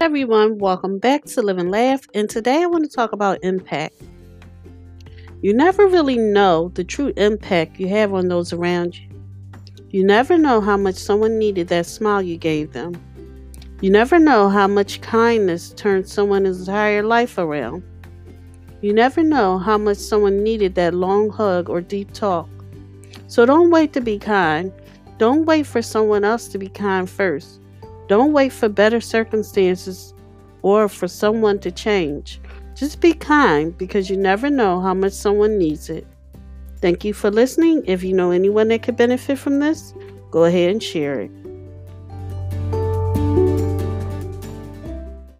everyone, welcome back to Live and Laugh. And today I want to talk about impact. You never really know the true impact you have on those around you. You never know how much someone needed that smile you gave them. You never know how much kindness turned someone's entire life around. You never know how much someone needed that long hug or deep talk. So don't wait to be kind. Don't wait for someone else to be kind first. Don't wait for better circumstances or for someone to change. Just be kind because you never know how much someone needs it. Thank you for listening. If you know anyone that could benefit from this, go ahead and share it.